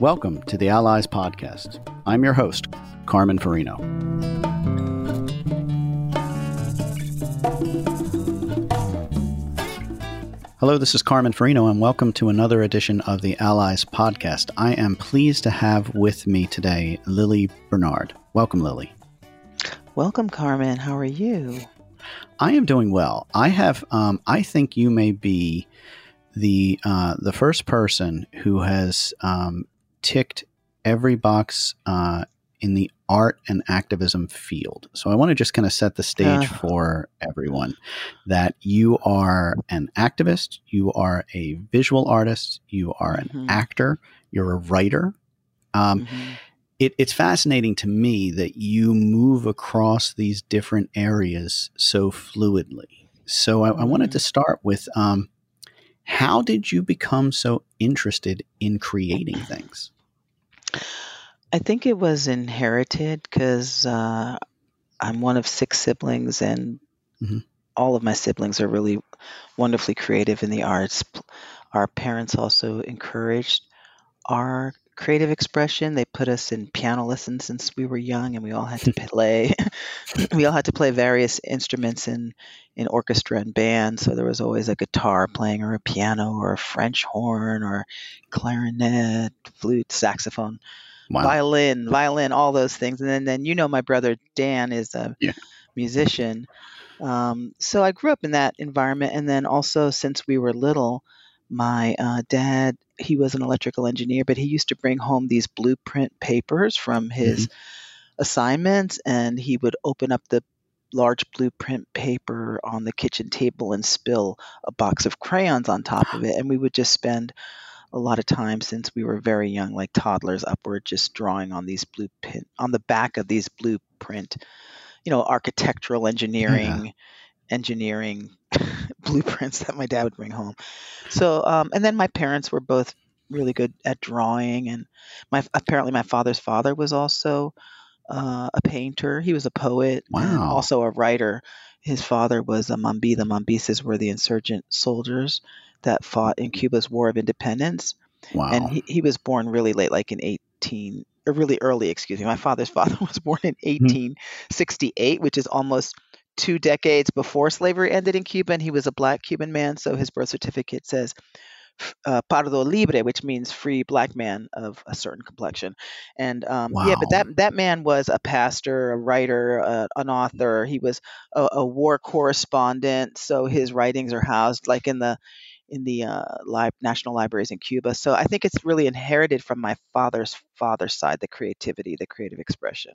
Welcome to the Allies Podcast. I'm your host, Carmen Farino. Hello, this is Carmen Farino, and welcome to another edition of the Allies Podcast. I am pleased to have with me today Lili Bernard. Welcome, Lili. Welcome, Carmen. How are you? I am doing well. I have. Um, I think you may be the uh, the first person who has um, ticked every box uh, in the art and activism field. So I want to just kind of set the stage uh. for everyone that you are an activist, you are a visual artist, you are an mm-hmm. actor, you're a writer. Um, mm-hmm. It, it's fascinating to me that you move across these different areas so fluidly. So I, I wanted to mm-hmm. start with um, how did you become so interested in creating things? I think it was inherited because uh, I'm one of six siblings, and mm-hmm. all of my siblings are really wonderfully creative in the arts. Our parents also encouraged our creative expression. They put us in piano lessons since we were young, and we all had to play. we all had to play various instruments in in orchestra and band. So there was always a guitar playing, or a piano, or a French horn, or clarinet, flute, saxophone. Wow. violin, violin, all those things. And then, then you know, my brother Dan is a yeah. musician. Um, so I grew up in that environment. And then also, since we were little, my uh, dad, he was an electrical engineer, but he used to bring home these blueprint papers from his mm-hmm. assignments, and he would open up the large blueprint paper on the kitchen table and spill a box of crayons on top of it. And we would just spend a lot of time since we were very young, like toddlers upward, just drawing on these blueprint on the back of these blueprint, you know, architectural engineering, yeah. engineering blueprints that my dad would bring home. So, um, and then my parents were both really good at drawing, and my apparently my father's father was also uh, a painter. He was a poet, wow. also a writer. His father was a Mambi. The Mambises were the insurgent soldiers that fought in Cuba's War of Independence. Wow. And he, he was born really late, like in 18, or really early, excuse me. My father's father was born in 1868, mm-hmm. which is almost two decades before slavery ended in Cuba, and he was a black Cuban man. So his birth certificate says uh, Pardo Libre, which means free black man of a certain complexion. And um, wow. yeah, but that that man was a pastor, a writer, uh, an author. He was a, a, war correspondent. So his writings are housed like in the in the uh, li- national libraries in Cuba. So I think it's really inherited from my father's father's side, the creativity, the creative expression.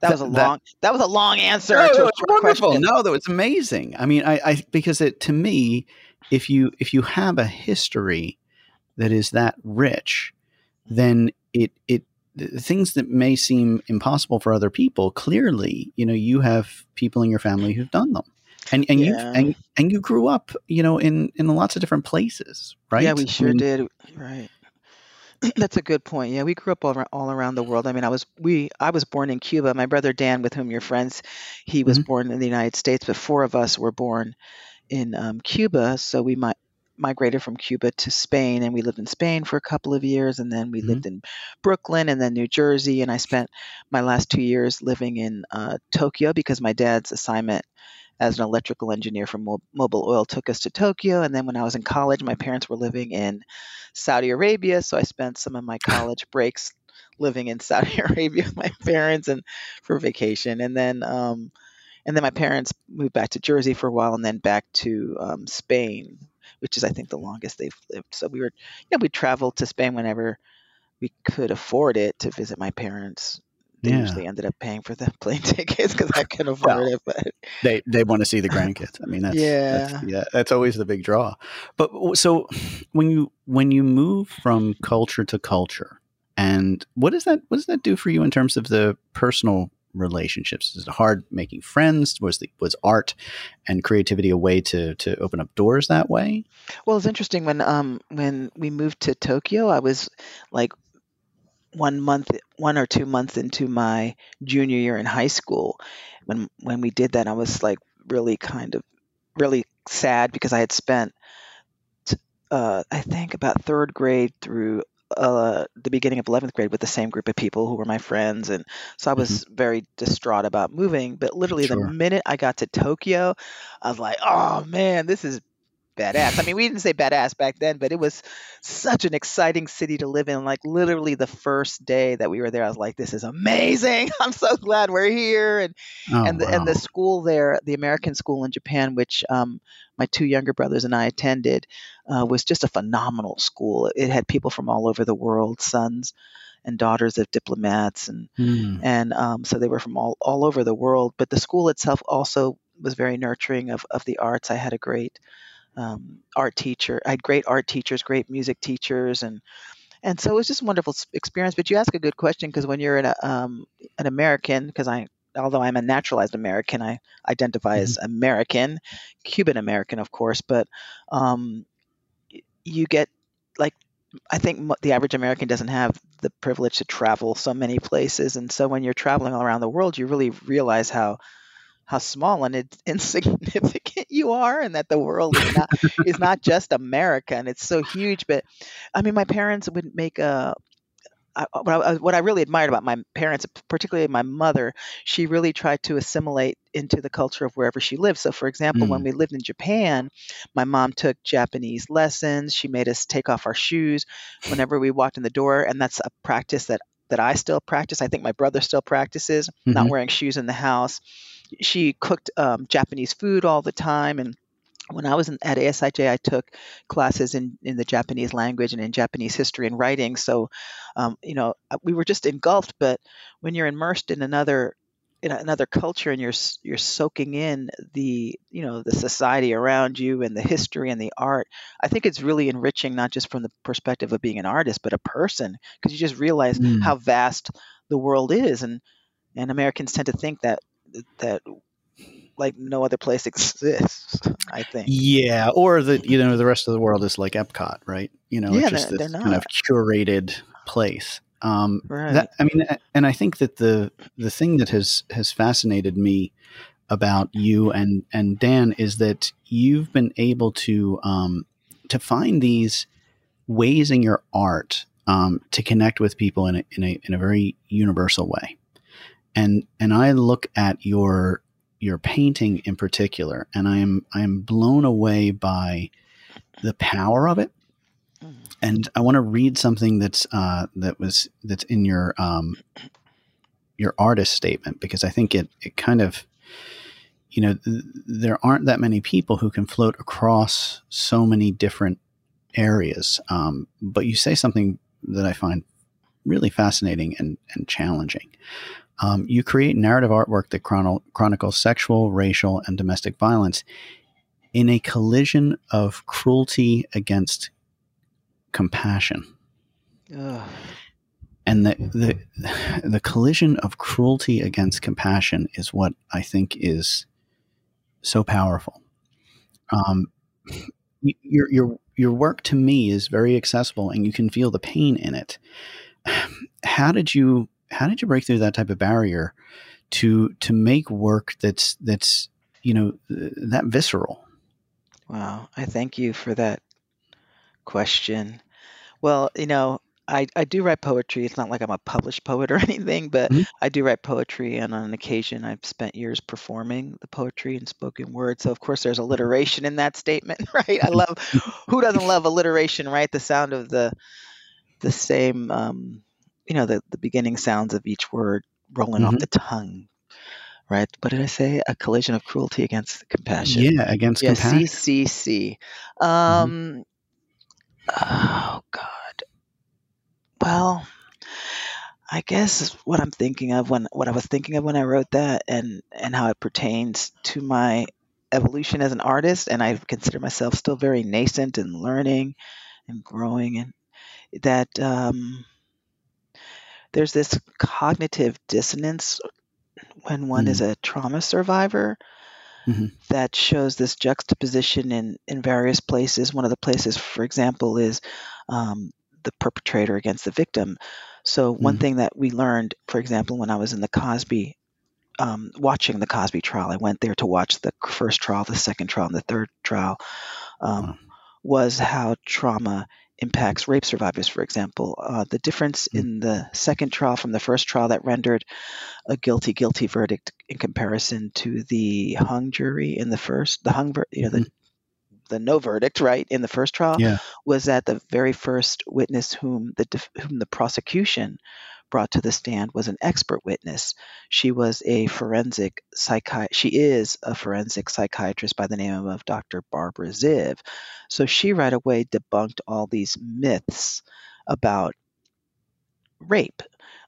That, was a long. That, that was a long answer. No, to wonderful. Question. No, that was amazing. I mean, I, I because it to me, if you if you have a history that is that rich, then it it things that may seem impossible for other people. Clearly, you know, you have people in your family who've done them and and yeah. you and, and you grew up you know in in lots of different places right yeah we sure I mean, did right that's a good point yeah we grew up all, around, all around the world i mean i was we i was born in cuba my brother dan with whom you're friends he was mm-hmm. born in the united states but four of us were born in um, cuba so we might migrated from Cuba to Spain, and we lived in Spain for a couple of years, and then we mm-hmm. lived in Brooklyn and then New Jersey, and I spent my last two years living in uh, Tokyo because my dad's assignment as an electrical engineer from Mobil Oil took us to Tokyo. And then when I was in college, my parents were living in Saudi Arabia. So I spent some of my college breaks living in Saudi Arabia with my parents and for vacation. And then, um, and then my parents moved back to Jersey for a while and then back to um, Spain, which is, I think, the longest they've lived. So we were, you know, we traveled to Spain whenever we could afford it to visit my parents they yeah. usually ended up paying for the plane tickets because I couldn't afford well, it. But they they want to see the grandkids. I mean, that's yeah, that's, yeah, that's always the big draw. But so when you when you move from culture to culture, and what does that what does that do for you in terms of the personal relationships? Is it hard making friends? Was the was art and creativity a way to to open up doors that way? Well, it's interesting when um when we moved to Tokyo, I was like one month, one or two months into my junior year in high school, when when we did that, I was like really kind of really sad because I had spent, uh, I think, about third grade through uh, the beginning of 11th grade with the same group of people who were my friends. And so I mm-hmm. was very distraught about moving. But literally, the minute I got to Tokyo, I was like, oh man, this is badass. I mean, we didn't say badass back then, but it was such an exciting city to live in. Like literally the first day that we were there, I was like, "This is amazing! I'm so glad we're here." And oh, and the, wow. and the school there, the American school in Japan, which um, my two younger brothers and I attended, uh, was just a phenomenal school. It had people from all over the world, sons and daughters of diplomats, and mm. and um, so they were from all all over the world. But the school itself also was very nurturing of, of the arts. I had a great um, art teacher. I had great art teachers, great music teachers, and and so it was just a wonderful experience. But you ask a good question because when you're an, um, an American, because I although I'm a naturalized American, I identify mm-hmm. as American, Cuban American, of course. But um, you get like I think the average American doesn't have the privilege to travel so many places, and so when you're traveling all around the world, you really realize how how small and insignificant you are and that the world is not is not just America and it's so huge but I mean my parents would make a what, I, what I really admired about my parents, particularly my mother, she really tried to assimilate into the culture of wherever she lived. So, for example, mm. when we lived in Japan, my mom took Japanese lessons. She made us take off our shoes whenever we walked in the door, and that's a practice that that I still practice. I think my brother still practices, mm-hmm. not wearing shoes in the house she cooked um, Japanese food all the time and when I was in, at ASIJ, I took classes in, in the Japanese language and in Japanese history and writing. So, um, you know, uh, we were just engulfed. But when you're immersed in another in another culture and you're you're soaking in the you know the society around you and the history and the art, I think it's really enriching, not just from the perspective of being an artist, but a person, because you just realize mm. how vast the world is, and and Americans tend to think that that like no other place exists. I think. Yeah, or the you know the rest of the world is like Epcot, right? You know, yeah, just this kind of curated place. Um, right. That, I mean, and I think that the the thing that has has fascinated me about you and and Dan is that you've been able to um, to find these ways in your art um, to connect with people in a, in a in a very universal way and and I look at your your painting in particular, and I am I am blown away by the power of it. Mm. And I want to read something that's uh, that was that's in your um, your artist statement because I think it it kind of you know th- there aren't that many people who can float across so many different areas. Um, but you say something that I find really fascinating and, and challenging. Um, you create narrative artwork that chron- chronicles sexual, racial, and domestic violence in a collision of cruelty against compassion. Ugh. And the, the the collision of cruelty against compassion is what I think is so powerful. Um, your your your work to me is very accessible, and you can feel the pain in it. How did you how did you break through that type of barrier to to make work that's that's you know that visceral? Wow, I thank you for that question. Well, you know, I, I do write poetry. It's not like I'm a published poet or anything, but mm-hmm. I do write poetry, and on an occasion, I've spent years performing the poetry and spoken word. So, of course, there's alliteration in that statement, right? I love who doesn't love alliteration, right? The sound of the the same um, you know the, the beginning sounds of each word rolling mm-hmm. off the tongue right what did i say a collision of cruelty against compassion yeah against yeah, compassion c c c mm-hmm. um mm-hmm. oh god well i guess what i'm thinking of when what i was thinking of when i wrote that and and how it pertains to my evolution as an artist and i consider myself still very nascent and learning and growing and that um there's this cognitive dissonance when one mm. is a trauma survivor mm-hmm. that shows this juxtaposition in, in various places. One of the places, for example, is um, the perpetrator against the victim. So, one mm. thing that we learned, for example, when I was in the Cosby um, watching the Cosby trial. I went there to watch the first trial, the second trial, and the third trial. Um, Was how trauma impacts rape survivors, for example. Uh, the difference mm. in the second trial from the first trial that rendered a guilty guilty verdict in comparison to the hung jury in the first, the hung, you know, the mm-hmm. the no verdict, right, in the first trial, yeah. was that the very first witness whom the whom the prosecution brought to the stand was an expert witness. She was a forensic psychi- she is a forensic psychiatrist by the name of Dr. Barbara Ziv. So she right away debunked all these myths about rape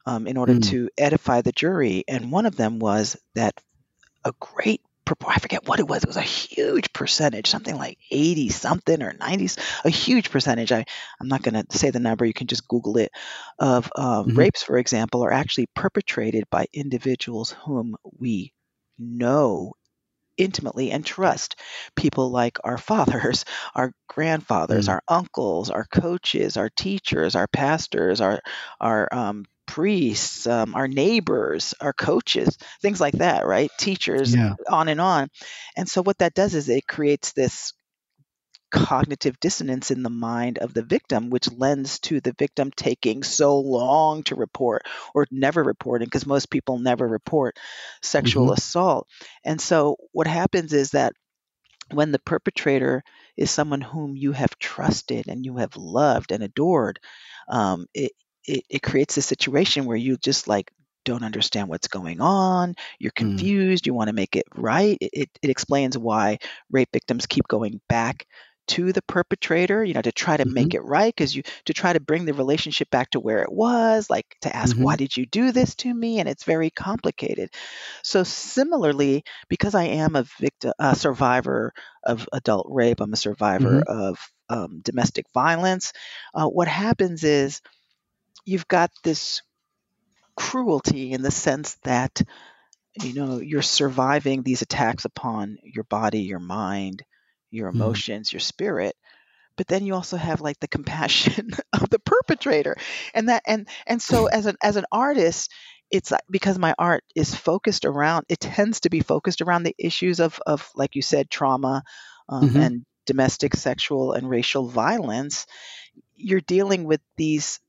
um, in order mm. to edify the jury. And one of them was that a great I forget what it was. It was a huge percentage, something like 80 something or 90s, a huge percentage. I, I'm not going to say the number, you can just Google it, of um, mm-hmm. rapes, for example, are actually perpetrated by individuals whom we know intimately and trust people like our fathers, our grandfathers, mm. our uncles, our coaches, our teachers, our pastors, our our um, priests, um, our neighbors, our coaches, things like that, right? Teachers, yeah. on and on. And so what that does is it creates this cognitive dissonance in the mind of the victim, which lends to the victim taking so long to report or never reporting, because most people never report sexual mm-hmm. assault. And so what happens is that when the perpetrator is someone whom you have trusted and you have loved and adored, um, it, it, it creates a situation where you just like don't understand what's going on you're mm. confused mm. you want to make it right it, it, it, explains why rape victims keep going back to the perpetrator you know to try to mm-hmm. make it right because you to try to bring the relationship back to where it was like to ask mm-hmm. why did you do this to me and it's very complicated so similarly because i am a victim a survivor of adult rape i'm a survivor mm-hmm. of um, domestic violence uh, what happens is you've got this cruelty in the sense that you know you're surviving these attacks upon your body your mind your mm-hmm. emotions mm. your spirit but then you also have like the compassion of the perpetrator and that and and so as an as an artist it's because my art is focused around it tends to be focused around the issues of of like you said trauma um, mm-hmm. and domestic sexual and racial violence you're dealing with these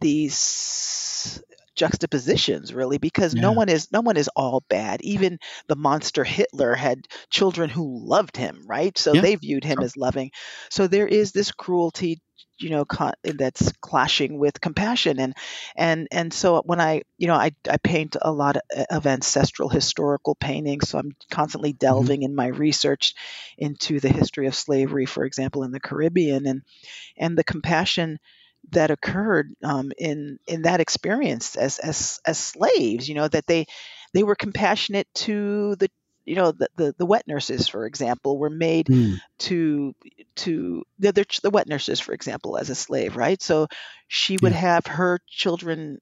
these juxtapositions really because yeah. no one is no one is all bad even the monster hitler had children who loved him right so yeah. they viewed him sure. as loving so there is this cruelty you know con- that's clashing with compassion and and and so when i you know i, I paint a lot of ancestral historical paintings so i'm constantly mm-hmm. delving mm-hmm. in my research into the history of slavery for example in the caribbean and and the compassion that occurred um, in in that experience as as as slaves. You know that they they were compassionate to the you know the, the, the wet nurses for example were made mm. to to the, the wet nurses for example as a slave right so she would yeah. have her children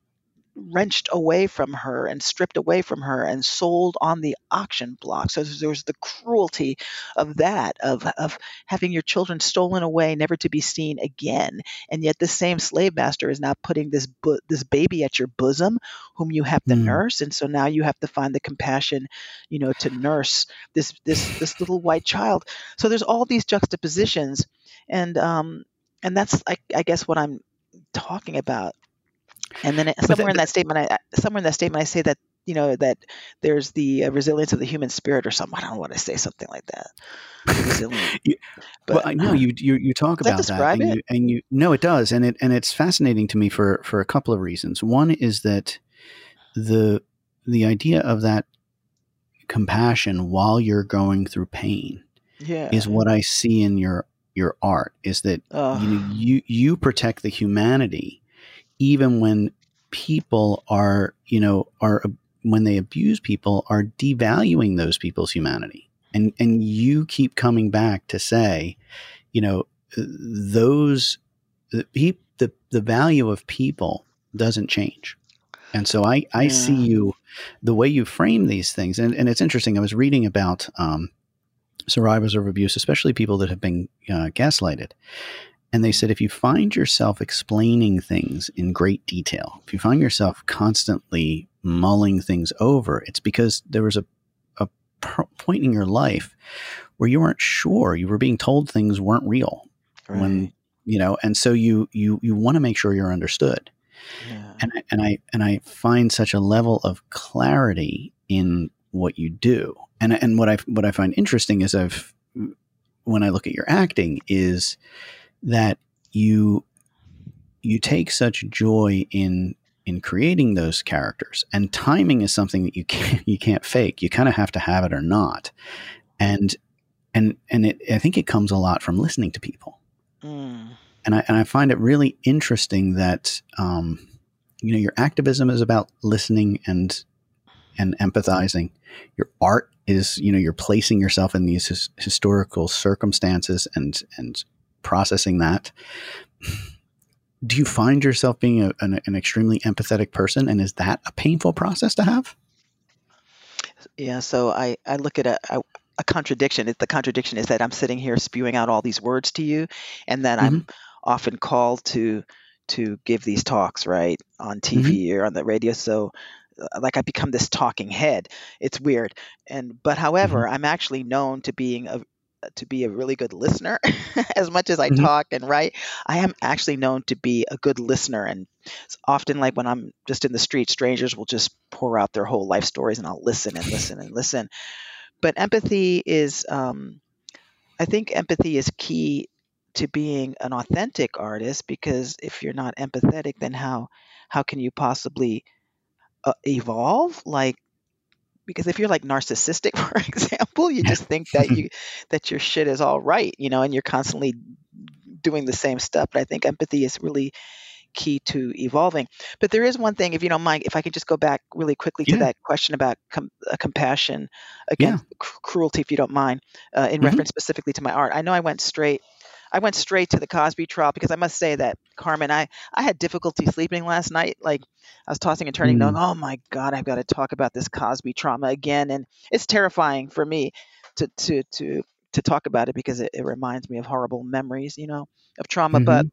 wrenched away from her and stripped away from her and sold on the auction block. So there's the cruelty of that, of, of having your children stolen away, never to be seen again. And yet the same slave master is now putting this this baby at your bosom, whom you have to mm. nurse. And so now you have to find the compassion, you know, to nurse this this this little white child. So there's all these juxtapositions, and um, and that's I, I guess what I'm talking about and then somewhere in that statement, I somewhere in that statement, I say that you know that there's the uh, resilience of the human spirit or something. I don't want to say something like that. you, but well, I know you you, you talk about that, that and, you, and you no, it does, and it and it's fascinating to me for for a couple of reasons. One is that the the idea of that compassion while you're going through pain yeah. is what I see in your your art. Is that uh, you know you you protect the humanity even when people are, you know, are when they abuse people, are devaluing those people's humanity. And and you keep coming back to say, you know, those the the, the value of people doesn't change. And so I, I yeah. see you the way you frame these things. And, and it's interesting. I was reading about um, survivors of abuse, especially people that have been uh, gaslighted. And they said if you find yourself explaining things in great detail, if you find yourself constantly mulling things over. It's because there was a, a point in your life where you weren't sure. You were being told things weren't real. Right. When you know, and so you you you want to make sure you're understood. Yeah. And and I and I find such a level of clarity in what you do. And and what I what I find interesting is I've when I look at your acting is that you you take such joy in in creating those characters. And timing is something that you can't you can't fake. You kind of have to have it or not. And and and it, I think it comes a lot from listening to people. Mm. and I and I find it really interesting that um, you know your activism is about listening and and empathizing. Your art is you know you're placing yourself in these his, historical circumstances and and processing that do you find yourself being a, an, an, extremely empathetic person and is that a painful process to have yeah so i i look at a, a, a contradiction the contradiction is that i'm sitting here spewing out all these words to you and then mm-hmm. i'm often called to to give these talks right on tv mm-hmm. or on the radio so uh, like I become this talking head. It's weird. And but however, mm-hmm. I'm actually known to being a to be a really good listener as much as I mm-hmm. talk and write. I am actually known to be a good listener and it's often like when I'm just in the street strangers will just pour out their whole life stories and I'll listen and listen and listen. But empathy is um, I think empathy is key to being an authentic artist because if you're not empathetic then how how can you possibly uh, evolve like because if you're like narcissistic for example you just think that you that your shit is all right you know and you're constantly doing the same stuff but i think empathy is really key to evolving but there is one thing if you don't mind if i can just go back really quickly to that question about com- uh, compassion against yeah. cruelty if you don't mind uh, in mm-hmm. reference specifically to my art i know i went straight I went straight to the Cosby trial because I must say that Carmen, I I had difficulty sleeping last night. Like I was tossing and turning, mm. going, "Oh my God, I've got to talk about this Cosby trauma again," and it's terrifying for me to to to to talk about it because it, it reminds me of horrible memories, you know, of trauma. Mm-hmm. But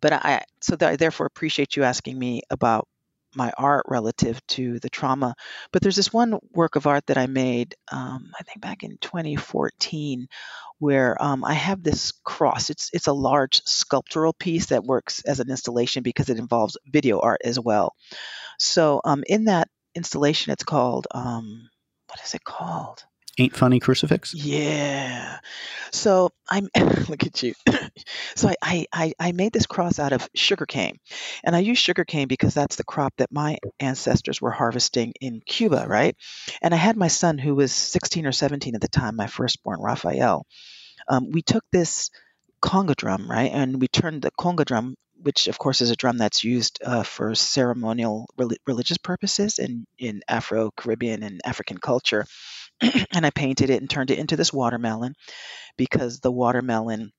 but I so I therefore appreciate you asking me about my art relative to the trauma. But there's this one work of art that I made, um, I think back in 2014, where um, I have this cross. It's it's a large sculptural piece that works as an installation because it involves video art as well. So um, in that installation, it's called um, what is it called? Ain't Funny Crucifix? Yeah. So I'm look at you. so I, I I made this cross out of sugarcane. And I use sugarcane because that's the crop that my ancestors were harvesting in Cuba, right? And I had my son who was 16 or 17 at the time, my firstborn Raphael. Um, we took this conga drum, right? And we turned the conga drum which of course is a drum that's used uh, for ceremonial religious purposes in, in Afro Caribbean and African culture. and I painted it and turned it into this watermelon because the watermelon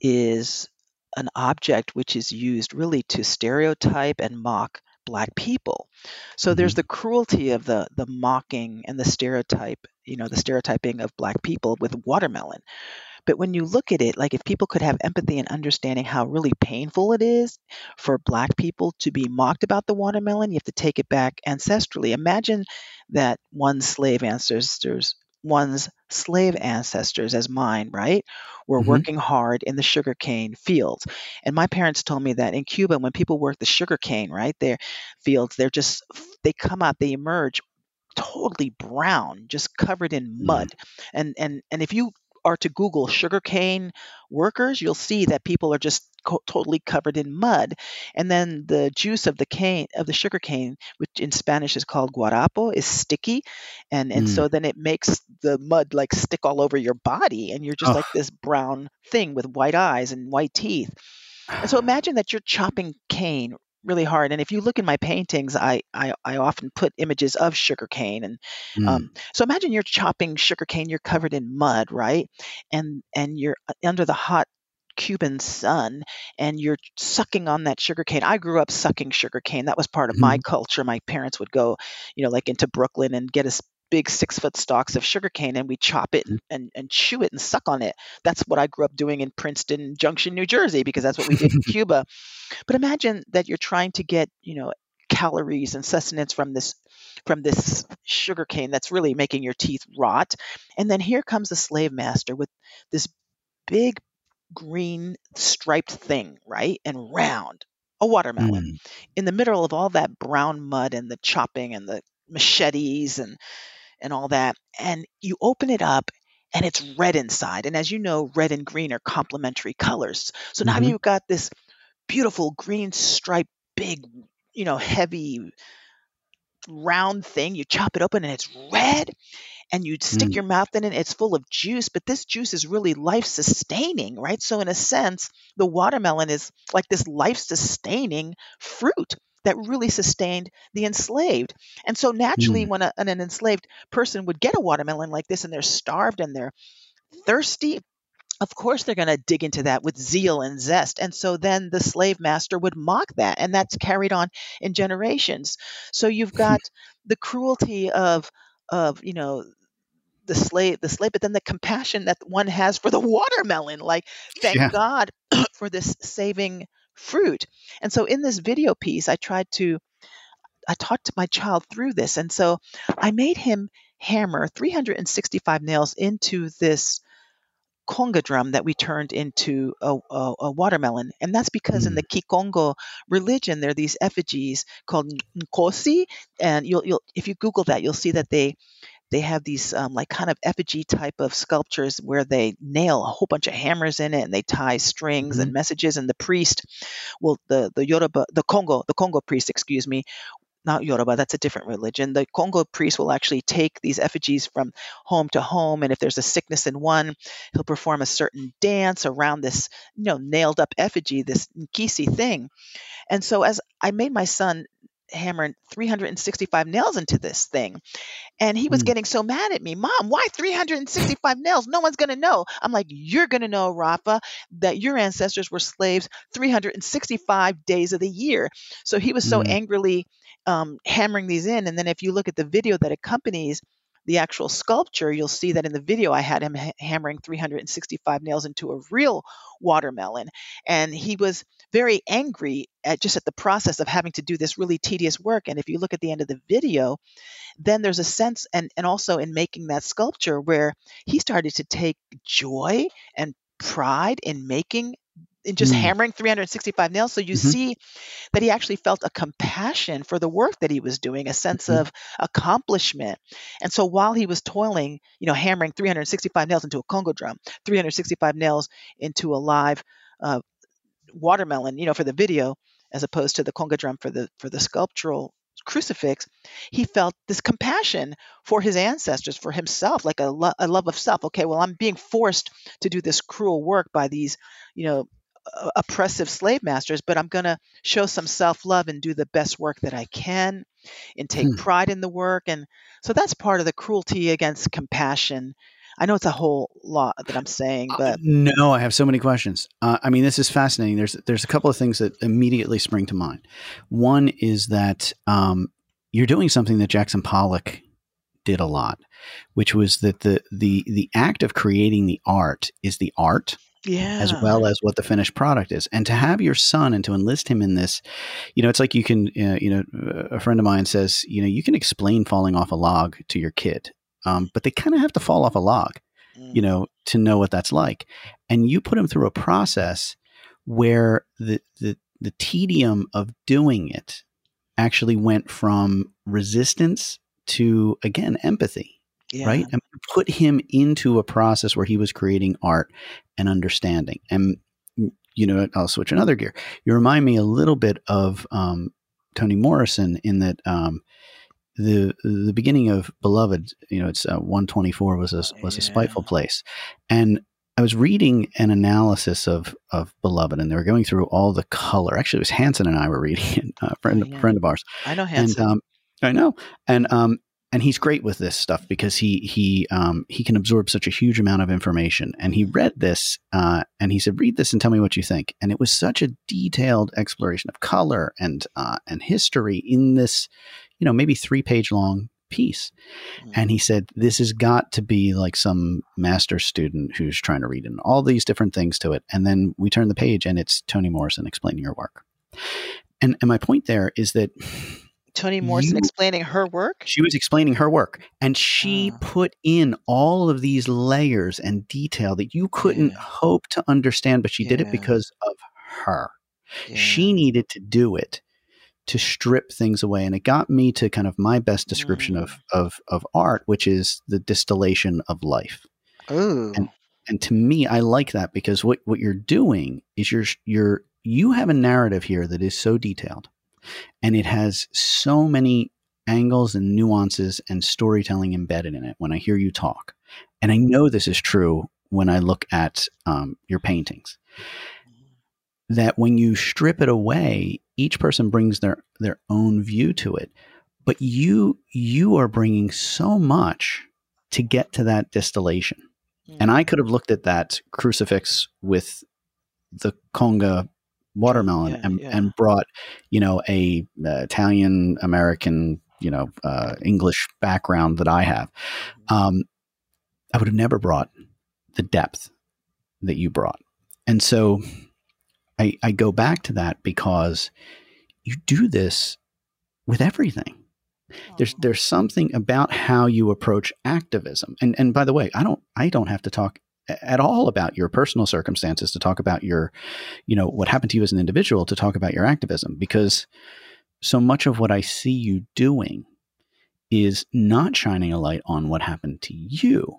is an object which is used really to stereotype and mock black people. So there's mm-hmm. the cruelty of the the mocking and the stereotype, you know, the stereotyping of black people with watermelon. But when you look at it, like if people could have empathy and understanding how really painful it is for Black people to be mocked about the watermelon, you have to take it back ancestrally. Imagine that one slave ancestors one's slave ancestors as mine, right, were mm-hmm. working hard in the sugarcane fields. And my parents told me that in Cuba, when people work the sugarcane, right, their fields, they're just, they come out, they emerge totally brown, just covered in mm. mud. And, and, and if you are to Google sugarcane workers, you'll see that people are just co- totally covered in mud. And then the juice of the cane of the sugar cane, which in Spanish is called guarapo, is sticky, and and mm. so then it makes the mud like stick all over your body, and you're just oh. like this brown thing with white eyes and white teeth. And so imagine that you're chopping cane really hard. And if you look in my paintings, I I, I often put images of sugarcane, and mm. um, so imagine you're chopping sugarcane, you're covered in mud, right? And and you're uh, under the hot Cuban sun and you're sucking on that sugarcane. I grew up sucking sugarcane. That was part of mm-hmm. my culture. My parents would go, you know, like into Brooklyn and get us big six foot stalks of sugarcane and we chop it and, mm. and, and, chew it and suck on it. That's what I grew up doing in Princeton Junction, New Jersey, because that's what we did in Cuba. But imagine that you're trying to get, you know, calories and sustenance from this from this sugar cane that's really making your teeth rot. And then here comes the slave master with this big green striped thing, right? And round, a watermelon. Mm. In the middle of all that brown mud and the chopping and the machetes and and all that. And you open it up and it's red inside. And as you know, red and green are complementary colors. So now mm-hmm. you've got this beautiful green striped, big, you know, heavy round thing. You chop it open and it's red and you stick mm. your mouth in it, it's full of juice, but this juice is really life sustaining, right? So, in a sense, the watermelon is like this life sustaining fruit that really sustained the enslaved. And so, naturally, mm. when a, an enslaved person would get a watermelon like this and they're starved and they're thirsty, of course they're going to dig into that with zeal and zest and so then the slave master would mock that and that's carried on in generations so you've got the cruelty of of you know the slave the slave but then the compassion that one has for the watermelon like thank yeah. god for this saving fruit and so in this video piece i tried to i talked to my child through this and so i made him hammer 365 nails into this conga drum that we turned into a, a, a watermelon. And that's because mm. in the mm. Kikongo religion, there are these effigies called Nkisi. And you'll, you'll, if you Google that, you'll see that they they have these um, like kind of effigy type of sculptures where they nail a whole bunch of hammers in it and they tie strings mm-hmm. and messages and the priest well, the the yoruba the congo the congo priest excuse me not Yoruba, that's a different religion. The Congo priest will actually take these effigies from home to home, and if there's a sickness in one, he'll perform a certain dance around this, you know, nailed up effigy, this nkisi thing. And so as I made my son hammering 365 nails into this thing. And he was mm. getting so mad at me. Mom, why 365 nails? No one's going to know. I'm like, You're going to know, Rafa, that your ancestors were slaves 365 days of the year. So he was so mm. angrily um, hammering these in. And then if you look at the video that accompanies the actual sculpture, you'll see that in the video I had him ha- hammering 365 nails into a real watermelon. And he was very angry at just at the process of having to do this really tedious work. And if you look at the end of the video, then there's a sense, and, and also in making that sculpture, where he started to take joy and pride in making in just mm. hammering 365 nails. So you mm-hmm. see that he actually felt a compassion for the work that he was doing, a sense mm-hmm. of accomplishment. And so while he was toiling, you know, hammering 365 nails into a Congo drum, 365 nails into a live uh, watermelon, you know, for the video, as opposed to the Congo drum for the for the sculptural crucifix, he felt this compassion for his ancestors, for himself, like a, lo- a love of self. Okay, well, I'm being forced to do this cruel work by these, you know, oppressive slave masters, but I'm going to show some self love and do the best work that I can and take hmm. pride in the work. And so that's part of the cruelty against compassion. I know it's a whole lot that I'm saying, uh, but uh, no, I have so many questions. Uh, I mean, this is fascinating. There's there's a couple of things that immediately spring to mind. One is that um, you're doing something that Jackson Pollock did a lot, which was that the the the act of creating the art is the art yeah. as well as what the finished product is. And to have your son and to enlist him in this, you know, it's like you can, uh, you know, a friend of mine says, you know, you can explain falling off a log to your kid, um, but they kind of have to fall off a log, mm. you know, to know what that's like. And you put him through a process where the the the tedium of doing it actually went from resistance to again empathy yeah. right? Put him into a process where he was creating art and understanding. And you know, I'll switch another gear. You remind me a little bit of um, Toni Morrison in that um, the the beginning of Beloved. You know, it's uh, one twenty four was a was a spiteful place, and I was reading an analysis of of Beloved, and they were going through all the color. Actually, it was Hanson and I were reading it, a friend, oh, yeah. friend of ours. I know Hanson. And, um, I know, and um, and he's great with this stuff because he he um, he can absorb such a huge amount of information. And he read this uh, and he said, "Read this and tell me what you think." And it was such a detailed exploration of color and uh, and history in this, you know, maybe three page long piece. Mm-hmm. And he said, "This has got to be like some master student who's trying to read in all these different things to it." And then we turn the page and it's Toni Morrison explaining your work. and and my point there is that Toni Morrison you, explaining her work? She was explaining her work. And she uh. put in all of these layers and detail that you couldn't yeah. hope to understand, but she yeah. did it because of her. Yeah. She needed to do it to strip things away. And it got me to kind of my best description mm. of, of, of art, which is the distillation of life. Ooh. And, and to me, I like that because what, what you're doing is you're, you're, you have a narrative here that is so detailed and it has so many angles and nuances and storytelling embedded in it when I hear you talk. And I know this is true when I look at um, your paintings. That when you strip it away, each person brings their their own view to it, but you you are bringing so much to get to that distillation. Mm. And I could have looked at that crucifix with the conga watermelon yeah, and, yeah. and brought you know a uh, Italian American you know uh, English background that I have, mm-hmm. um, I would have never brought the depth that you brought, and so I, I go back to that because you do this with everything. There's there's something about how you approach activism, and and by the way, I don't I don't have to talk at all about your personal circumstances to talk about your you know what happened to you as an individual to talk about your activism because so much of what i see you doing is not shining a light on what happened to you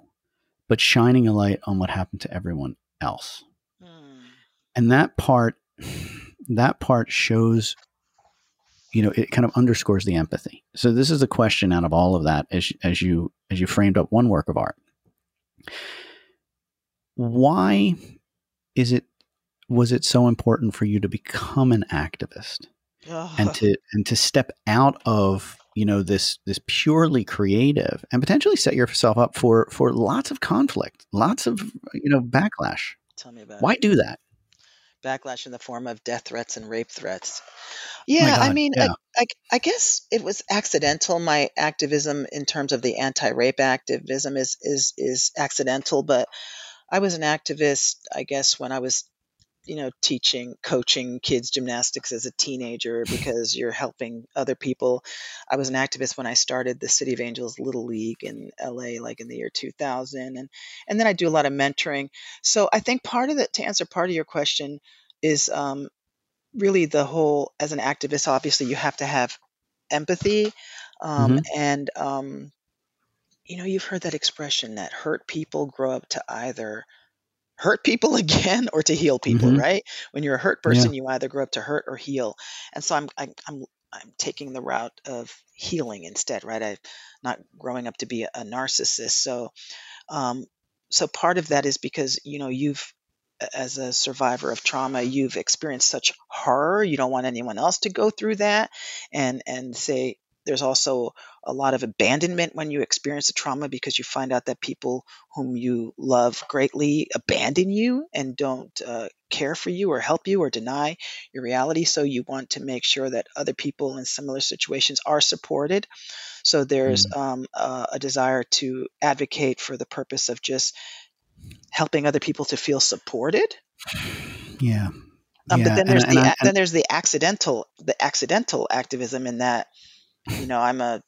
but shining a light on what happened to everyone else. Mm. and that part that part shows you know it kind of underscores the empathy. So this is a question out of all of that as as you as you framed up one work of art why is it was it so important for you to become an activist? And to and to step out of you know this this purely creative and potentially set yourself up for for lots of conflict lots of you know backlash. Tell me about why it. do that? Backlash in the form of death threats and rape threats. Yeah oh i mean yeah. I, I, I guess it was accidental my activism in terms of the anti-rape activism is is is accidental but I was an activist, I guess, when I was, you know, teaching, coaching kids gymnastics as a teenager because you're helping other people. I was an activist when I started the City of Angels Little League in LA, like in the year 2000, and and then I do a lot of mentoring. So I think part of it, to answer part of your question, is um, really the whole. As an activist, obviously, you have to have empathy, um, mm-hmm. and um, you know, you've heard that expression that hurt people grow up to either hurt people again or to heal people, mm-hmm. right? When you're a hurt person, yeah. you either grow up to hurt or heal. And so I'm, I'm, I'm, I'm taking the route of healing instead, right? I'm not growing up to be a narcissist. So, um, so part of that is because you know you've as a survivor of trauma you've experienced such horror you don't want anyone else to go through that and and say there's also a lot of abandonment when you experience a trauma because you find out that people whom you love greatly abandon you and don't uh, care for you or help you or deny your reality. So you want to make sure that other people in similar situations are supported. So there's mm. um, a, a desire to advocate for the purpose of just helping other people to feel supported. Yeah. Um, yeah. but then there's and, the and I, then there's the accidental the accidental activism in that you know, I'm a,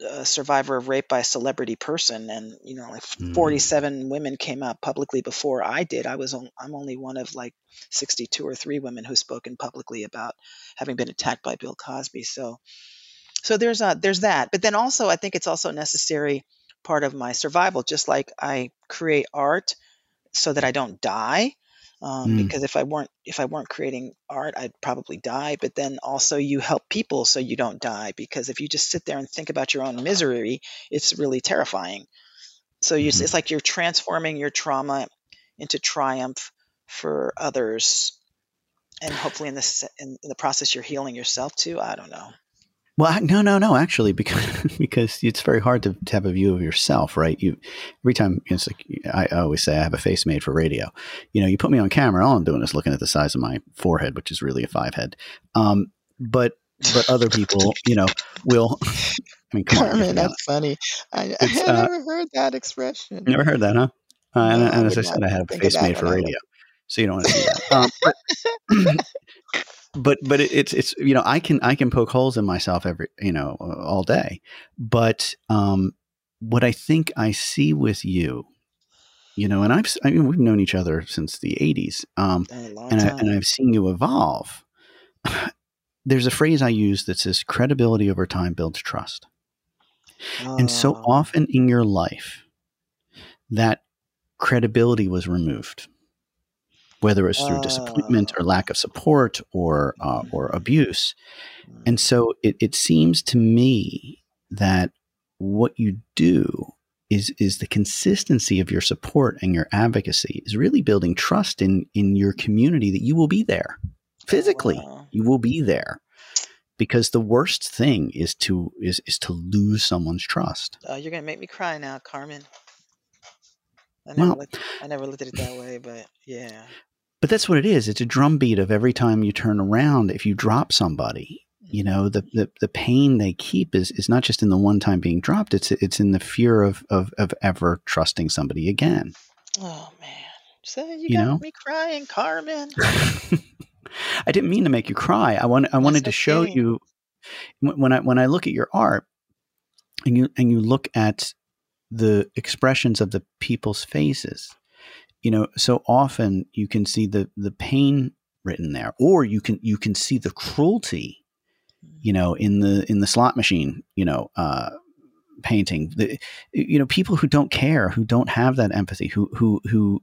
a survivor of rape by a celebrity person, and you know, like mm. 47 women came out publicly before I did. I was on, I'm only one of like 62 or three women who've spoken publicly about having been attacked by Bill Cosby. So, so there's a, there's that. But then also, I think it's also necessary part of my survival. Just like I create art so that I don't die um, mm. because if I weren't if I weren't creating art, I'd probably die. But then also you help people so you don't die because if you just sit there and think about your own misery, it's really terrifying. So you, mm-hmm. it's like you're transforming your trauma into triumph for others, and hopefully in this in, in the process you're healing yourself too. I don't know. Well, no, no, no. Actually, because because it's very hard to, to have a view of yourself, right? You every time it's like I always say, I have a face made for radio. You know, you put me on camera, all I'm doing is looking at the size of my forehead, which is really a five head. Um, but but other people, you know, will. I mean, come Carmen, on, that's funny. I, I have uh, never heard that expression. Never heard that, huh? Uh, no, and, and as I said, I have a face made for radio, so you don't want to see that. Um, but but but it, it's it's you know I can I can poke holes in myself every you know all day, but um, what I think I see with you, you know, and I've I mean we've known each other since the '80s, um, and I, and I've seen you evolve. There's a phrase I use that says credibility over time builds trust. And so oh. often in your life, that credibility was removed whether it's through uh. disappointment or lack of support or uh, or mm-hmm. abuse. Mm-hmm. And so it, it seems to me that what you do is is the consistency of your support and your advocacy is really building trust in in your community that you will be there physically. Wow. You will be there because the worst thing is to is is to lose someone's trust. Oh, you're gonna make me cry now, Carmen. I never, well, looked, I never looked at it that way, but yeah. But that's what it is. It's a drumbeat of every time you turn around, if you drop somebody, you know, the, mm-hmm. the, the pain they keep is, is not just in the one time being dropped, it's it's in the fear of, of, of ever trusting somebody again. Oh man. So you, you got know? me crying, Carmen. I didn't mean to make you cry. I want I wanted to show you when I when I look at your art and you and you look at the expressions of the people's faces you know so often you can see the the pain written there or you can you can see the cruelty you know in the in the slot machine you know uh painting. The you know people who don't care who don't have that empathy who who who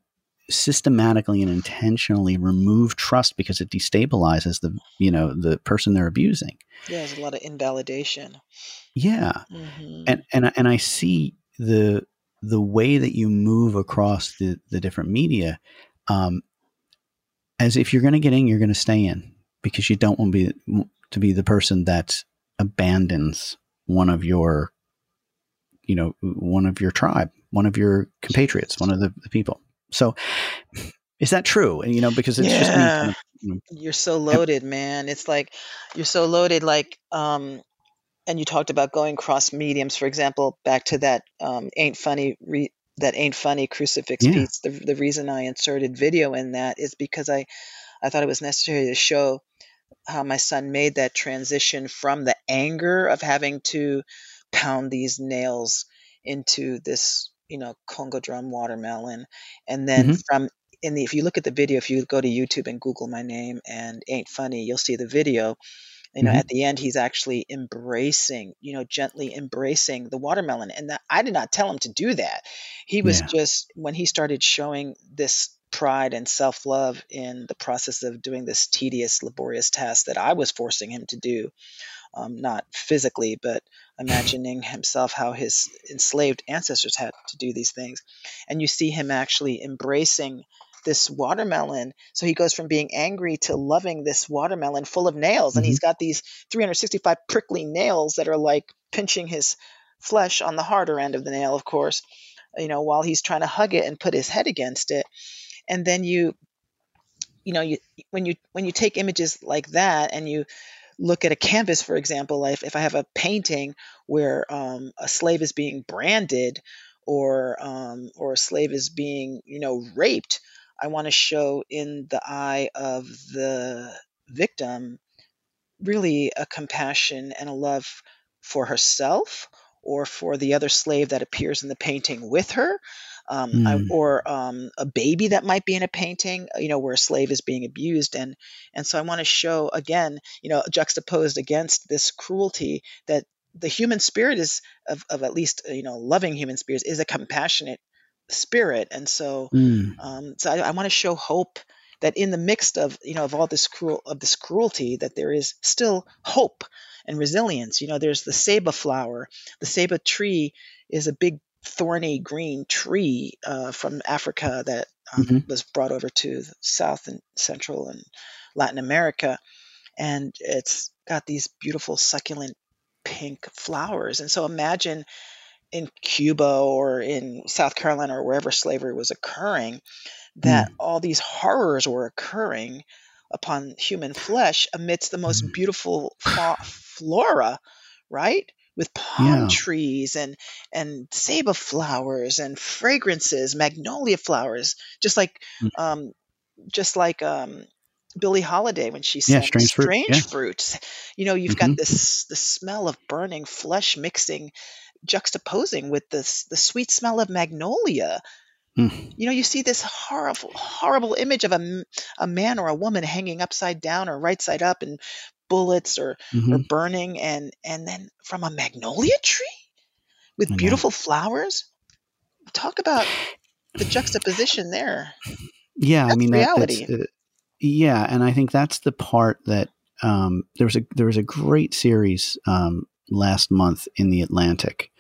systematically and intentionally remove trust because it destabilizes the you know the person they're abusing. Yeah there's a lot of invalidation. Yeah. Mm-hmm. and and and i see the the way that you move across the, the different media, um, as if you're going to get in, you're going to stay in because you don't want to be to be the person that abandons one of your, you know, one of your tribe, one of your compatriots, one of the, the people. So, is that true? And you know, because it's yeah. just me. Kind of, you know, you're so loaded, man. It's like you're so loaded. Like, um, and you talked about going cross mediums, for example, back to that um, ain't funny re- that ain't funny crucifix yeah. piece. The, the reason I inserted video in that is because I I thought it was necessary to show how my son made that transition from the anger of having to pound these nails into this you know Congo drum watermelon, and then mm-hmm. from in the if you look at the video, if you go to YouTube and Google my name and ain't funny, you'll see the video you know mm-hmm. at the end he's actually embracing you know gently embracing the watermelon and that i did not tell him to do that he was yeah. just when he started showing this pride and self-love in the process of doing this tedious laborious task that i was forcing him to do um, not physically but imagining himself how his enslaved ancestors had to do these things and you see him actually embracing this watermelon. So he goes from being angry to loving this watermelon full of nails. Mm-hmm. And he's mm-hmm. got these 365 prickly nails that are like pinching his flesh on the harder end of the nail, of course, you know, while he's trying to hug it and put his head against it. And then you, you know, you when you when you take images like that and you look at a canvas, for example, like if I have a painting where um, a slave is being branded or um, or a slave is being, you know, raped, I want to show in the eye of the victim really a compassion and a love for herself or for the other slave that appears in the painting with her. Um, mm. I, or um, a baby that might be in a painting, you know, where a slave is being abused, and and so I want to show again, you know, juxtaposed against this cruelty that the human spirit is of, of at least you know loving human spirits is a compassionate spirit and so mm. um, so i, I want to show hope that in the midst of you know of all this cruel of this cruelty that there is still hope and resilience you know there's the ceiba flower the ceiba tree is a big thorny green tree uh, from africa that um, mm-hmm. was brought over to south and central and latin america and it's got these beautiful succulent pink flowers and so imagine in Cuba or in South Carolina or wherever slavery was occurring, that mm. all these horrors were occurring upon human flesh amidst the most mm. beautiful fa- flora, right? With palm yeah. trees and and ceiba flowers and fragrances, magnolia flowers, just like mm. um, just like um, Billie Holiday when she Yeah, sang strange fruit. Strange Yeah. You know, you've hmm got this the smell of burning flesh mixing, juxtaposing with this the sweet smell of magnolia. Mm. You know, you see this horrible, horrible image of a, a man or a woman hanging upside down or right side up and bullets or, or hmm burning, and and then from a magnolia tree with I beautiful flowers. Talk about the juxtaposition there. Yeah, I That's mean that that's reality. uh, yeah, and I think that's the part that um, there was a there was a great series um, last month in the Atlantic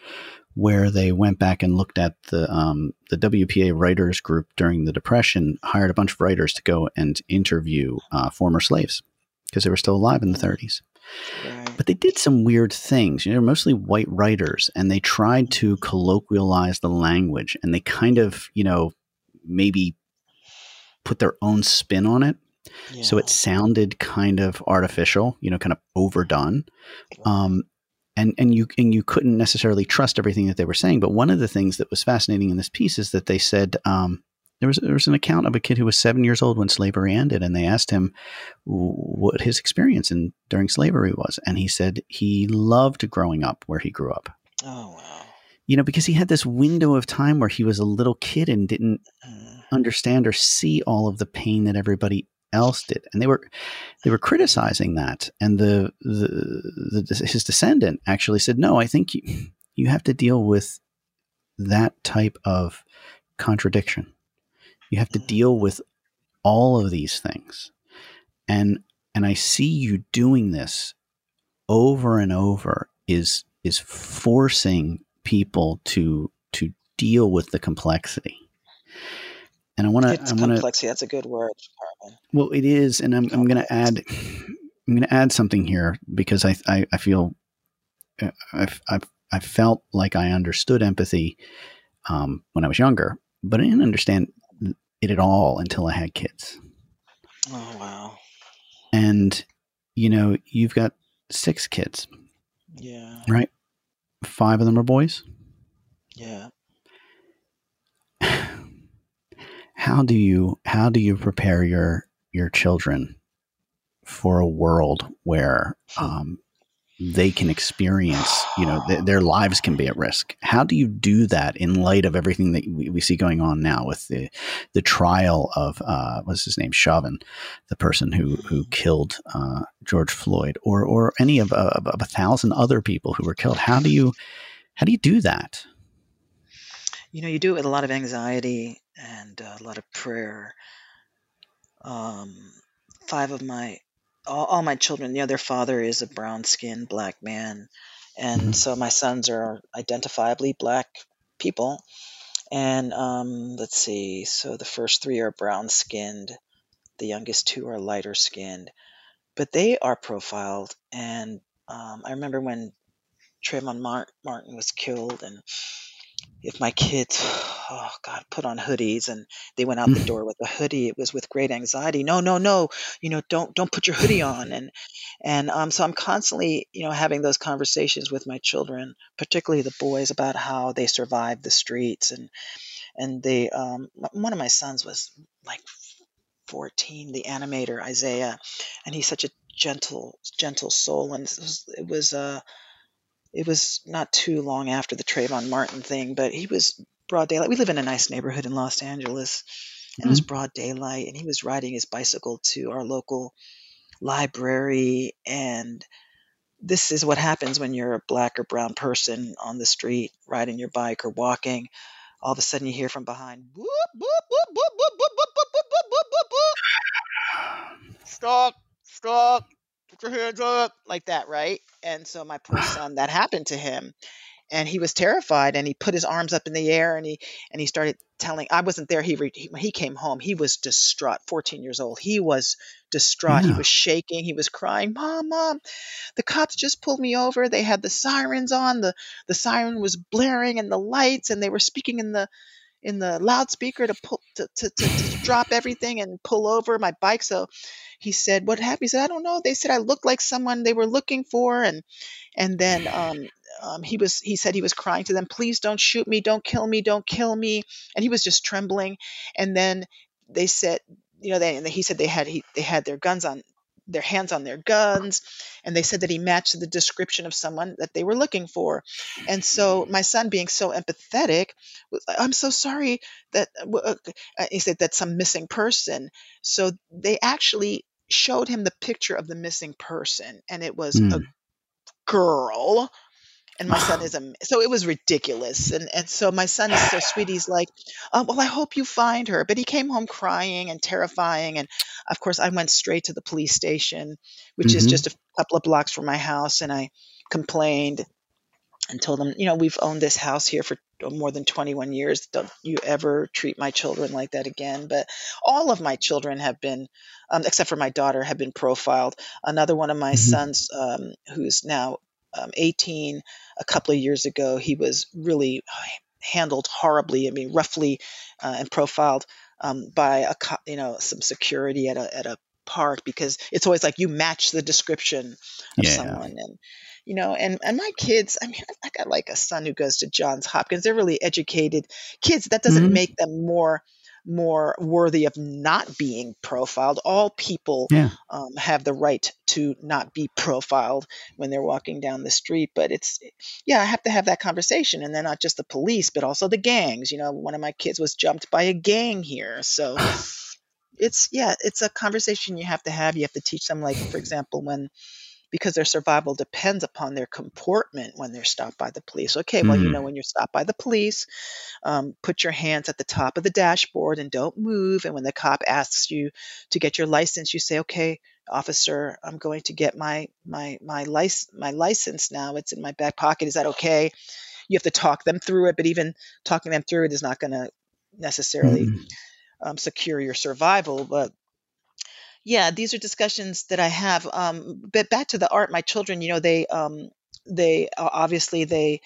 where they went back and looked at the um, the WPA writers group during the Depression hired a bunch of writers to go and interview uh, former slaves because they were still alive in the 30s. Right. But they did some weird things. You know, mostly white writers, and they tried to colloquialize the language, and they kind of, you know, maybe put their own spin on it, so it sounded kind of artificial, you know, kind of overdone. Um, and and you and you couldn't necessarily trust everything that they were saying. But one of the things that was fascinating in this piece is that they said um, there was there was an account of a kid who was seven years old when slavery ended, and they asked him what his experience in during slavery was, and he said he loved growing up where he grew up. Oh wow. You know, because he had this window of time where he was a little kid and didn't Mm. understand or see all of the pain that everybody else did, and they were they were criticizing that. And the the, the his descendant actually said, "No, I think you you have to deal with that type of contradiction. You have to mm. deal with all of these things." And and I see you doing this over and over is is forcing people to to deal with the complexity. And I want to It's I want to complexity. That's a good word, Carmen. well, it is, and I'm, I'm going to add, I'm going to add something here because I, I, I feel, uh, I've, I've, I felt like I understood empathy um, when I was younger, but I didn't understand it at all until I had kids. Oh wow. And you know, you've got six kids, Yeah. right? Five of them are boys. Yeah. How do you, how do you prepare your your children for a world where um, they can experience, you know, th- their lives can be at risk. How do you do that in light of everything that we, we see going on now with the the trial of uh, what's his name, Chauvin, the person who who killed uh, George Floyd, or or any of, uh, of, of a thousand other people who were killed? How do you how do you do that? You know, you do it with a lot of anxiety and a lot of prayer. Um, five of my, all, all my children, you know, their father is a brown skinned black man. And Mhm. so my sons are identifiably black people. And um, let's see, so the first three are brown skinned, the youngest two are lighter skinned, but they are profiled. And um, I remember when Trayvon Martin was killed, and if my kids, oh God, put on hoodies and they went out the door with a hoodie, it was with great anxiety. No, no, no, you know, don't don't put your hoodie on. And and um, so I'm constantly, you know, having those conversations with my children, particularly the boys, about how they survived the streets. And and they, um, one of my sons was like 14, the animator Isaiah, and he's such a gentle, gentle soul. And it was, it was uh, it was not too long after the Trayvon Martin thing, but he was broad daylight. We live in a nice neighborhood in Los Angeles, and it was broad daylight, and he was riding his bicycle to our local library. And this is what happens when you're a black or brown person on the street riding your bike or walking. All of a sudden, you hear from behind, "Whoop, whoop, whoop, whoop, whoop, whoop, whoop, whoop, whoop, whoop, whoop, whoop, whoop." Stop, stop, put your hands up, like that, right? And so my poor son, that happened to him and he was terrified and he put his arms up in the air and he and he started telling i wasn't there he, re, he when he came home he was distraught 14 years old he was distraught he was shaking he was crying mom mom the cops just pulled me over they had the sirens on the the siren was blaring and the lights and they were speaking in the in the loudspeaker to pull to, to, to, to drop everything and pull over my bike. So he said what happened? He said i don't know. They said i looked like someone they were looking for and and then um, um, he was he said he was crying to them please don't shoot me don't kill me don't kill me. And he was just trembling. And then they said you know, they, and he said they had he, they had their guns on their hands on their guns and they said that he matched the description of someone that they were looking for and so my son being so empathetic i'm so sorry that uh, uh, he said that's some missing person so they actually showed him the picture of the missing person and it was mm. a hmm. girl and my son is a so it was ridiculous and and so my son is so sweet he's like oh, well i hope you find her but he came home crying and terrifying and of course i went straight to the police station which mm-hmm. is just a couple of blocks from my house and i complained and told them you know we've owned this house here for more than 21 years don't you ever treat my children like that again but all of my children have been um, except for my daughter have been profiled another one of my mm-hmm. sons um, who's now um, 18 a couple of years ago. He was really handled horribly. I mean, roughly uh, and profiled um, by a you know some security at a at a park because it's always like you match the description of yeah. someone and you know and and my kids i mean i got like a son who goes to johns hopkins they're really educated kids that doesn't mm-hmm. make them more more worthy of not being profiled. All people yeah. um, have the right to not be profiled when they're walking down the street. But it's, yeah, I have to have that conversation. And then not just the police, but also the gangs. You know, one of my kids was jumped by a gang here. So it's, yeah, it's a conversation you have to have. You have to teach them, like, for example, when because their survival depends upon their comportment when they're stopped by the police. Okay, well, you know, mm. when you're stopped by the police, um, put your hands at the top of the dashboard and don't move. And when the cop asks you to get your license, you say, okay, officer, I'm going to get my my my license my license now. It's in my back pocket. Is that okay? You have to talk them through it, but even talking them through it is not going to necessarily mm. um, secure your survival. But yeah, these are discussions that I have. Um, but back to the art, my children, you know, they um, they obviously they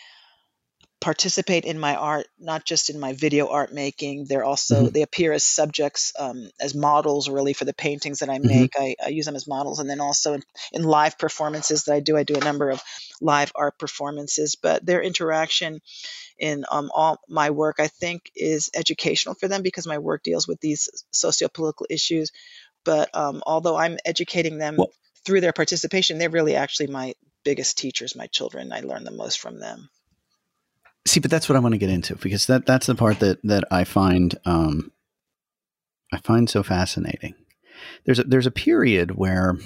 participate in my art, not just in my video art making. They're also mm-hmm. they appear as subjects, um, as models, really for the paintings that I mm-hmm. make. Mm-hmm. I, I, use them as models, and then also in, in live performances that I do. I do a number of live art performances, but their interaction in um, all my work, I think, is educational for them because my work deals with these socio-political issues but um, although I'm educating them well, through their participation, they're really actually my biggest teachers, my children. I learn the most from them. See, but that's what I want to get into because that that's the part that that I find um, I find so fascinating. There's a, there's a period where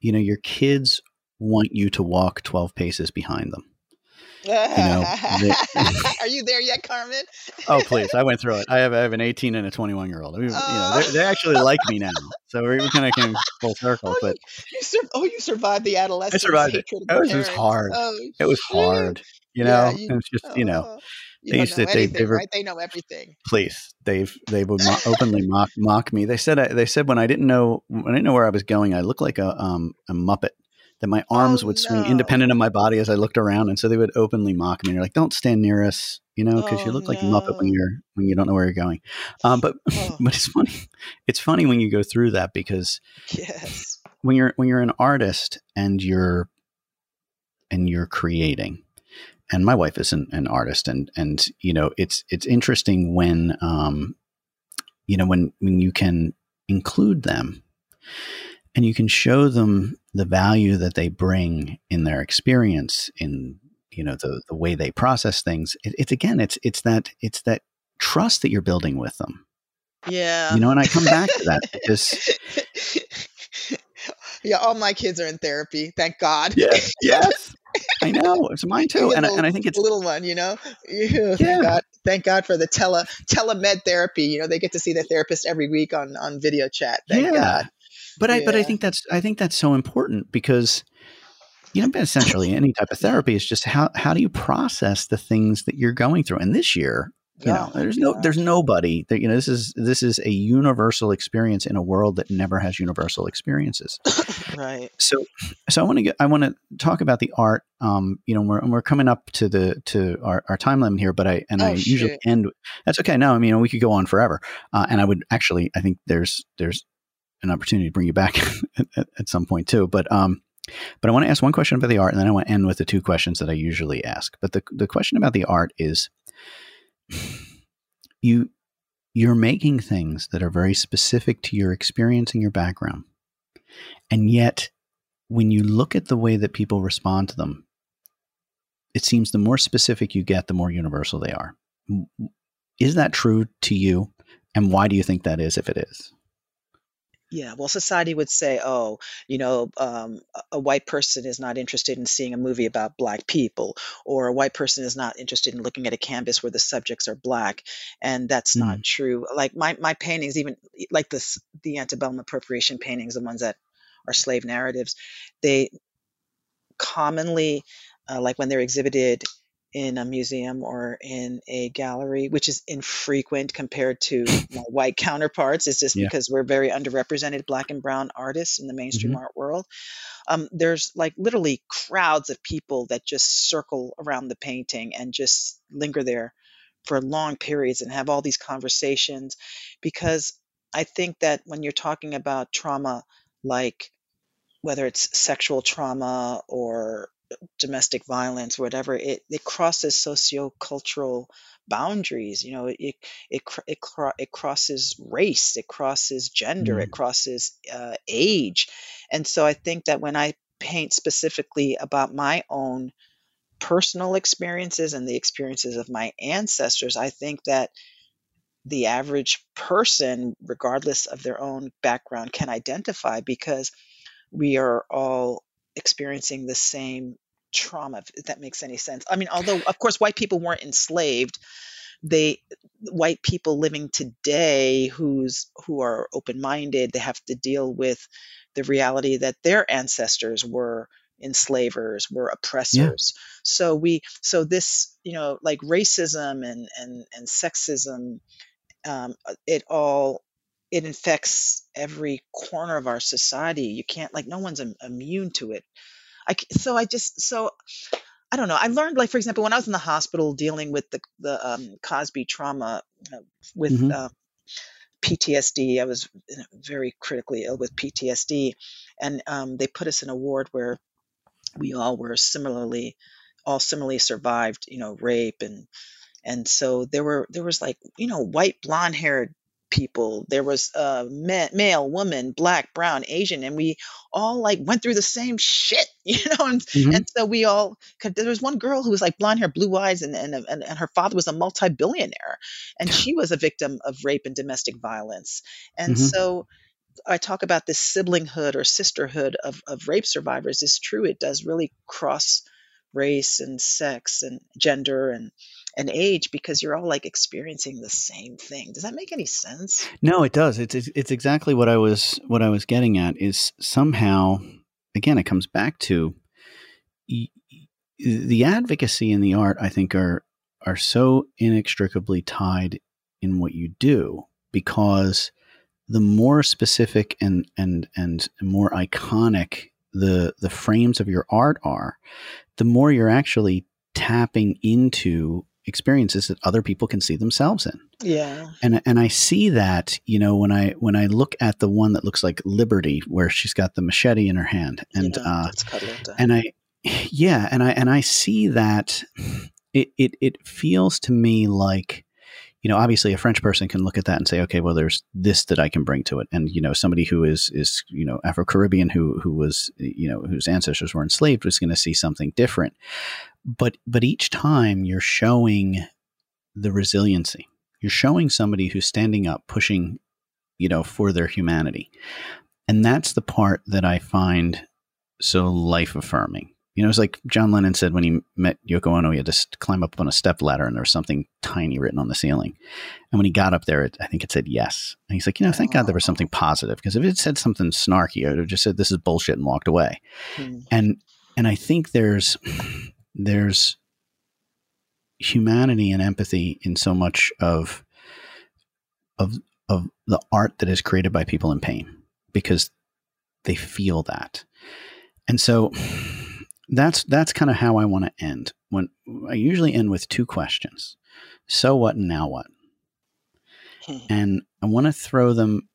you know your kids want you to walk 12 paces behind them you know, Are you there yet, Carmen? oh, please! I went through it. I have I have an 18 and a 21 year old. Oh. You know, they, they actually like me now, so we kind of came full circle. Oh, but you, sur- oh, you survived the adolescence. I survived it. It was, it was, hard. Oh, it was hard. You know, yeah, you, it's just you know. Oh, you they used to anything, they, they were, right? They know everything. Please, they've they would mo- openly mock mock me. They said I, they said when I didn't know when I didn't know where I was going, I looked like a um a muppet that my arms oh, would swing no. independent of my body as I looked around, and so they would openly mock me. You're like, "Don't stand near us," you know, because oh, you look no. like a muppet when you're when you don't know where you're going. Um, but oh. but it's funny. It's funny when you go through that because yes, when you're when you're an artist and you're and you're creating, and my wife is an, an artist, and and you know, it's it's interesting when um, you know, when when you can include them and you can show them the value that they bring in their experience in you know the the way they process things it, it's again it's it's that it's that trust that you're building with them yeah you know and i come back to that because yeah all my kids are in therapy thank god yes yes I know it's mine too, and, and I think it's a little one. You know, yeah. thank God, thank God for the tele telemed therapy. You know, they get to see the therapist every week on on video chat. Thank yeah. God. But yeah. I but I think that's I think that's so important because you know essentially any type of therapy is just how how do you process the things that you're going through. And this year, you know, there's no there's nobody that you know this is this is a universal experience in a world that never has universal experiences. right. So so I want to get I want to talk about the art. Um, you know, we're we're coming up to the to our, our time limit here, but I and oh, I usually end. That's okay. No, I mean we could go on forever. Uh, and I would actually I think there's there's an opportunity to bring you back at, at, some point too. But um, but I want to ask one question about the art, and then I want to end with the two questions that I usually ask. But the the question about the art is, you you're making things that are very specific to your experience and your background. And yet, when you look at the way that people respond to them, it seems the more specific you get, the more universal they are. Is that true to you? And why do you think that is if it is? Yeah, well, society would say, oh, you know, um, a- white person is not interested in seeing a movie about black people, or a white person is not interested in looking at a canvas where the subjects are black, and that's not mm. true. Like my my paintings, even like the the antebellum appropriation paintings, the ones that are slave narratives, they commonly, uh, like when they're exhibited in a museum or in a gallery, which is infrequent compared to my white counterparts. It's just yeah. because we're very underrepresented, black and brown artists in the mainstream mm-hmm. art world. Um, there's like literally crowds of people that just circle around the painting and just linger there for long periods and have all these conversations because I think that when you're talking about trauma like whether it's sexual trauma or domestic violence, whatever, it, it crosses sociocultural boundaries. You know, it it it, it crosses race, it crosses gender, mm. it crosses uh, age, and so I think that when I paint specifically about my own personal experiences and the experiences of my ancestors, I think that the average person, regardless of their own background, can identify because we are all experiencing the same trauma if that makes any sense i mean although of course white people weren't enslaved they white people living today who's who are open-minded they have to deal with the reality that their ancestors were enslavers were oppressors yeah. so we so this you know like racism and and and sexism um, it all it infects every corner of our society. You can't like no one's immune to it. I so I just so I don't know. I learned like for example when I was in the hospital dealing with the the um, Cosby trauma with mm-hmm. uh, PTSD. I was very critically ill with PTSD, and um, they put us in a ward where we all were similarly all similarly survived you know rape and and so there were there was like you know white blonde haired people. There was a male, woman, black, brown, Asian, and we all like went through the same shit, you know. And, mm-hmm. and so we all. There was one girl who was like blonde hair, blue eyes, and and and, and her father was a multi billionaire, and she was a victim of rape and domestic violence. And mm-hmm. so I talk about this siblinghood or sisterhood of, of rape survivors is true. It does really cross race and sex and gender and and age because you're all like experiencing the same thing. Does that make any sense? No, it does. It's it's exactly what I was what I was getting at is somehow again it comes back to the advocacy and the art I think are are so inextricably tied in what you do because the more specific and and and more iconic the the frames of your art are, the more you're actually tapping into experiences that other people can see themselves in. Yeah. And and I see that, you know, when I when I look at the one that looks like Liberty where she's got the machete in her hand and uh and I yeah, and I and I see that it it it feels to me like you know, obviously a French person can look at that and say, okay, well, there's this that I can bring to it. And, you know, somebody who is, is, you know, Afro-Caribbean who, who was, you know, whose ancestors were enslaved was going to see something different but but each time you're showing the resiliency you're showing somebody who's standing up pushing you know for their humanity. And that's the part that i find so life affirming you know it's like john lennon said when he met yoko ono he had to climb up on a step ladder and there was something tiny written on the ceiling. And when he got up there it, i think it said yes. And he's like you know thank god there was something positive because if it said something snarky i would have just said this is bullshit and walked away mm. and and i think there's there's humanity and empathy in so much of of of the art that is created by people in pain because they feel that. And so that's that's kind of how I want to end. When I usually end with two questions. So what and now what? Hmm. And I want to throw them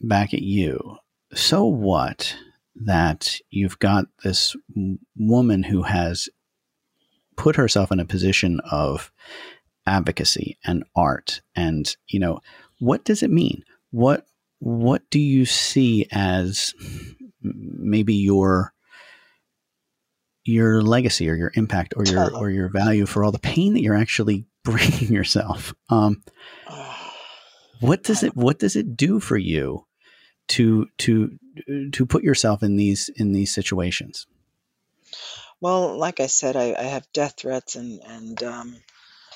back at you. So what that you've got this woman who has put herself in a position of advocacy and art and you know what does it mean? What what do you see as maybe your your legacy or your impact or your or your value for all the pain that you're actually bringing yourself? Um, what does it what does it do for you to to to put yourself in these in these situations? Well, like I said, I, I have death threats and and um,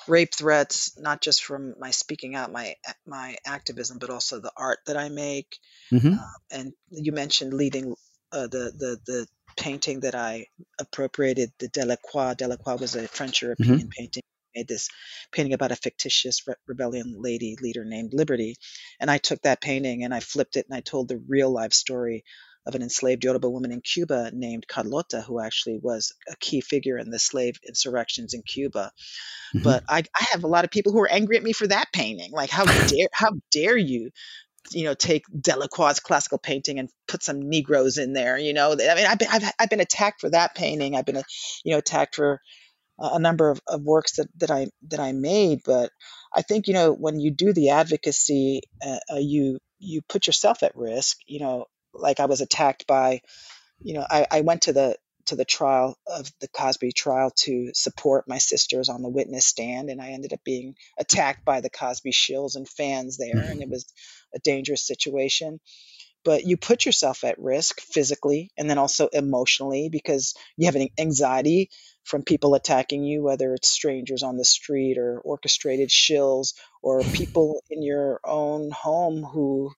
rape threats, not just from my speaking out, my my activism, but also the art that I make. Mm-hmm. Uh, and you mentioned leading uh, the the the painting that I appropriated, the Delacroix. Delacroix was a French European mm-hmm. painting. Made this painting about a fictitious re- rebellion lady leader named Liberty, and I took that painting and I flipped it and I told the real life story of an enslaved Yoruba woman in Cuba named Carlota, who actually was a key figure in the slave insurrections in Cuba. Mm-hmm. But I, I have a lot of people who are angry at me for that painting. Like, how dare how dare you you know, take Delacroix's classical painting and put some Negroes in there. You know, I mean, I've been, I've, I've been attacked for that painting. I've been, you know, attacked for a number of, of works that, that I that I made. But I think you know when you do the advocacy, uh, uh, you you put yourself at risk. You know, like I was attacked by, you know, I, I went to the to the trial of the Cosby trial to support my sisters on the witness stand, and I ended up being attacked by the Cosby shills and fans there, and it mm-hmm. was a dangerous situation. But you put yourself at risk physically and then also emotionally because you have an anxiety from people attacking you, whether it's strangers on the street or orchestrated shills or people in your own home who,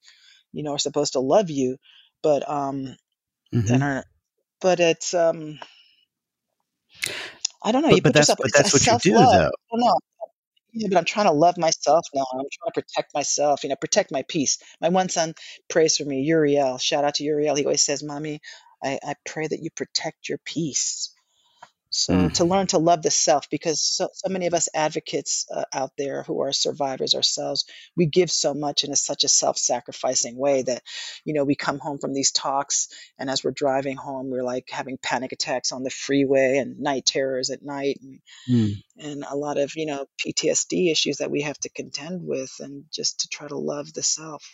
you know, are supposed to love you but um, mm-hmm. and are, but it's um, I don't know. But, you but that's, yourself, but that's what you do, though. No, yeah, but I'm trying to love myself now. I'm trying to protect myself, you know, protect my peace. My one son prays for me, Uriel. Shout out to Uriel. He always says, Mommy, I, I pray that you protect your peace. So mm. to learn to love the self, because so, so many of us advocates uh, out there who are survivors ourselves, we give so much in a, such a self-sacrificing way that, you know, we come home from these talks, and as we're driving home, we're like having panic attacks on the freeway and night terrors at night, and, mm. and a lot of you know PTSD issues that we have to contend with, and just to try to love the self.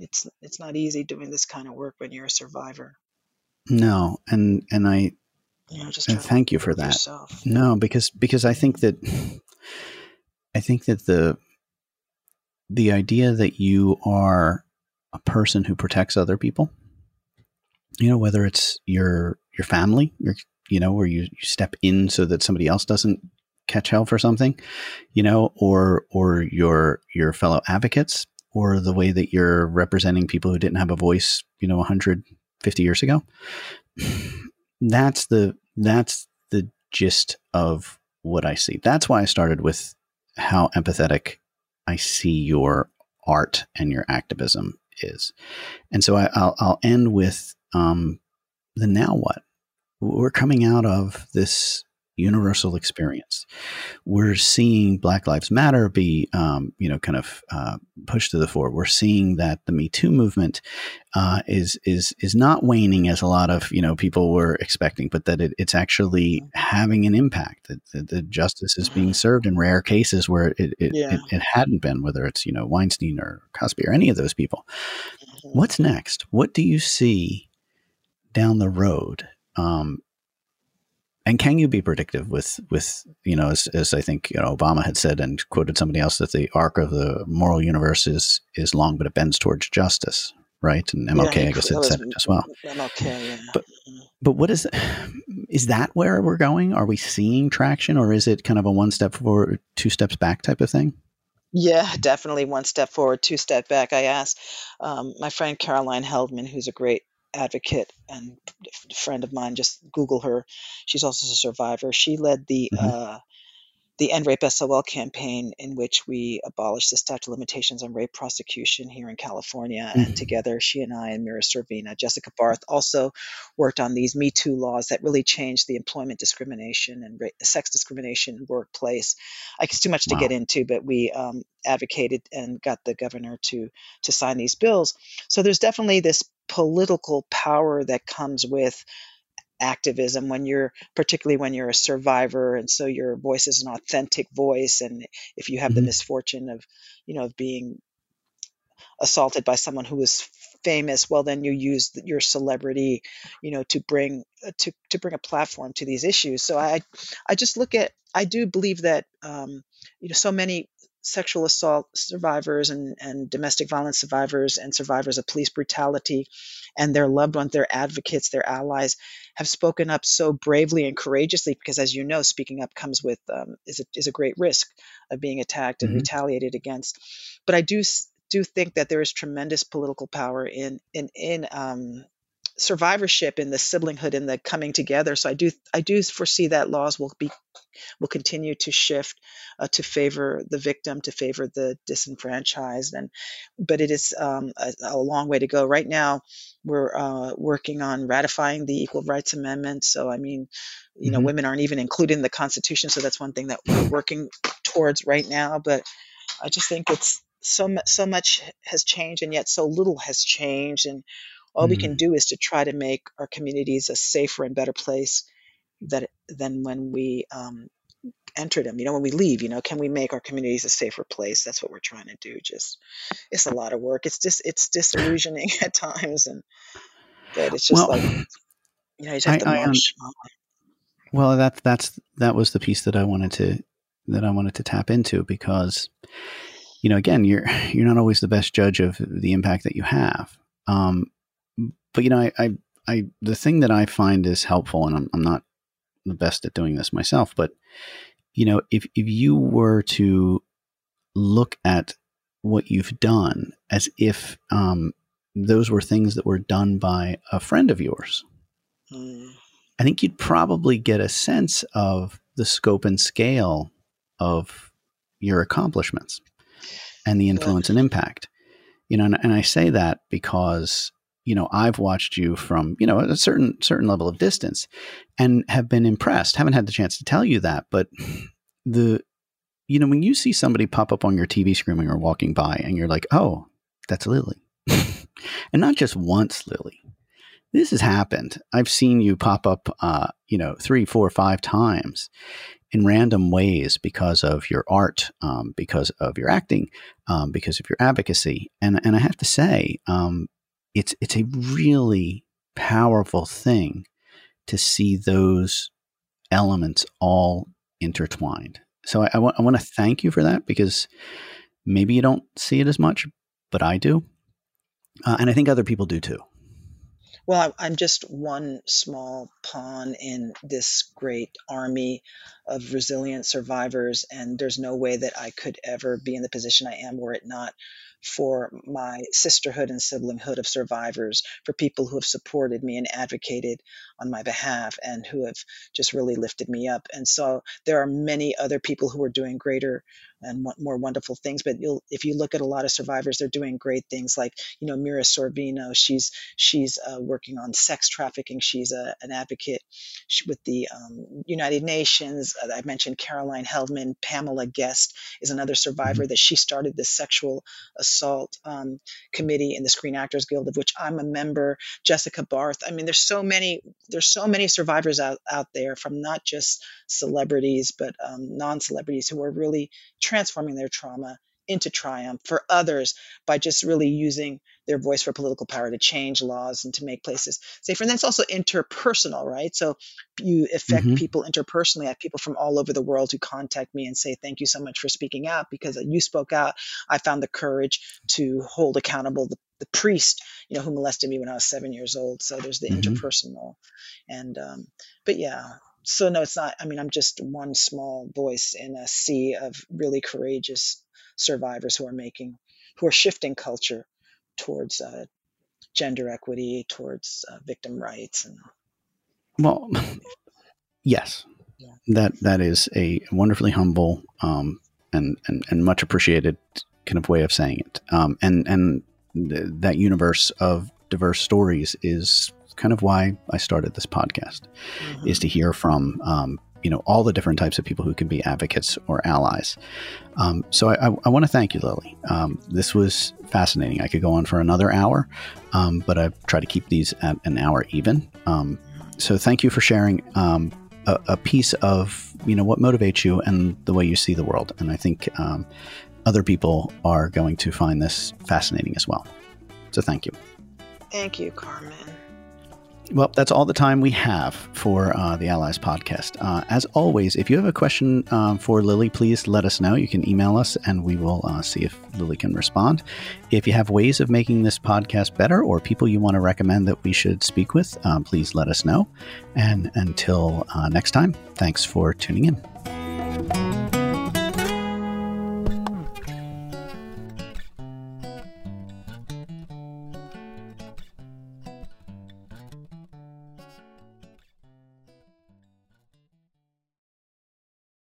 It's it's not easy doing this kind of work when you're a survivor. No, and and I you know, just and thank you for that. Yourself. No, because because I think that I think that the the idea that you are a person who protects other people, you know, whether it's your your family, your you know, where you, you step in so that somebody else doesn't catch hell for something, you know, or or your your fellow advocates, or the way that you're representing people who didn't have a voice, you know, 150 years ago that's the that's the gist of what I see. That's why I started with how empathetic I see your art and your activism is, and so I, will I'll end with um, the now what. We're coming out of this universal experience. We're seeing Black Lives Matter be, um, you know, kind of uh, pushed to the fore. We're seeing that the Me Too movement uh, is is is not waning as a lot of you know people were expecting, but that it, it's actually having an impact. That, that, the justice is being served in rare cases where it it, yeah. it it, hadn't been, whether it's you know Weinstein or Cosby or any of those people. Mm-hmm. What's next? What do you see down the road? Um, and can you be predictive with with you know as, as I think you know Obama had said and quoted somebody else that the arc of the moral universe is is long but it bends towards justice right and MLK yeah, I guess had said it as well MLK yeah. but but what is is that where we're going are we seeing traction or is it kind of a one step forward two steps back type of thing yeah, definitely one step forward, two step back. I asked um, my friend Caroline Heldman, who's a great advocate and friend of mine. Just Google her. She's also a survivor. She led the mm-hmm. uh, the End Rape SOL campaign, in which we abolished the statute of limitations on rape prosecution here in California. Mm-hmm. And together, she and I and Mira Sorvino, Jessica Barth, also worked on these Me Too laws that really changed the employment discrimination and sex discrimination workplace. Like it's too much wow. to get into, but we um, advocated and got the governor to to sign these bills. So there's definitely this political power that comes with activism when you're particularly when you're a survivor and so your voice is an authentic voice and if you have mm-hmm. the misfortune of you know of being assaulted by someone who is famous, well, then you use your celebrity, you know, to bring uh, to to bring a platform to these issues. So I I just look at I do believe that um, you know so many sexual assault survivors and, and domestic violence survivors and survivors of police brutality and their loved ones, their advocates, their allies have spoken up so bravely and courageously because as you know, speaking up comes with um, is, a, is a great risk of being attacked and mm-hmm. retaliated against. But I do do think that there is tremendous political power in in in um, survivorship in the siblinghood and the coming together. So I do I do foresee that laws will be will continue to shift uh, to favor the victim, to favor the disenfranchised, and but it is um, a, a, long way to go. Right now, we're uh, working on ratifying the Equal Rights Amendment. So I mean, you know, mm-hmm. women aren't even included in the Constitution. So that's one thing that we're working towards right now. But I just think it's so so much has changed, and yet so little has changed, and all mm. we can mm. do is to try to make our communities a safer and better place that than when we um, entered them. You know, when we leave, you know, can we make our communities a safer place? That's what we're trying to do. Just it's a lot of work. It's just it's disillusioning at times, and but it's just well, like you know, you just have I, to march. I, um, well, that's that's that was the piece that I wanted to that I wanted to tap into because you know again you're you're not always the best judge of the impact that you have um, but you know, I, I, I, the thing that I find is helpful, and I'm, I'm not the best at doing this myself, but you know, if if you were to look at what you've done as if um, those were things that were done by a friend of yours, mm. I think you'd probably get a sense of the scope and scale of your accomplishments and the influence and impact. You know, and, and I say that because you know I've watched you from you know a certain certain level of distance and have been impressed. Haven't had the chance to tell you that, but the you know when you see somebody pop up on your TV screen you're walking by and you're like, "Oh, that's Lili." and not just once, Lili. This has happened. I've seen you pop up, uh, you know, three, four, five times in random ways because of your art, um, because of your acting, um, because of your advocacy. And and I have to say, um, it's it's a really powerful thing to see those elements all intertwined. So I, I, w- I want to thank you for that because maybe you don't see it as much, but I do. Uh, and I think other people do too. Well, I'm just one small pawn in this great army of resilient survivors, and there's no way that I could ever be in the position I am were it not for my sisterhood and siblinghood of survivors, for people who have supported me and advocated on my behalf and who have just really lifted me up. And so there are many other people who are doing greater and more wonderful things. But if you look at a lot of survivors, they're doing great things. Like you know, Mira Sorvino, she's she's uh, working on sex trafficking. She's a, an advocate with the um, United Nations. Uh, I mentioned Caroline Heldman. Pamela Guest is another survivor mm-hmm. that she started the sexual assault um, committee in the Screen Actors Guild, of which I'm a member. Jessica Barth. I mean, there's so many. There's so many survivors out out there from not just celebrities but um, non-celebrities who are really transforming their trauma into triumph for others by just really using their voice for political power to change laws and to make places safer. And then it's also interpersonal, right? So you affect mm-hmm. people interpersonally. I have people from all over the world who contact me and say, Thank you so much for speaking out because you spoke out. I found the courage to hold accountable the, the priest, you know, who molested me when I was seven years old. So there's the mm-hmm. interpersonal. And, um, but yeah, so no, it's not. I mean, I'm just one small voice in a sea of really courageous survivors who are making, who are shifting culture towards uh, gender equity, towards uh, victim rights, and well, yes, yeah. that that is a wonderfully humble um, and, and and much appreciated kind of way of saying it. Um, and and th- that universe of diverse stories is kind of why I started this podcast, mm-hmm. is to hear from um, you know all the different types of people who can be advocates or allies. Um, so I, I, I want to thank you, Lili. Um, this was fascinating. I could go on for another hour, um, but I try to keep these at an hour even. Um, so thank you for sharing um, a, a, piece of you know what motivates you and the way you see the world. And I think other people are going to find this fascinating as well. So thank you. Thank you, Carmen. Well, that's all the time we have for uh, the Allies podcast. Uh, as always, if you have a question um, for Lili, please let us know. You can email us and we will uh, see if Lili can respond. If you have ways of making this podcast better or people you want to recommend that we should speak with, um, please let us know. And until uh, next time, thanks for tuning in.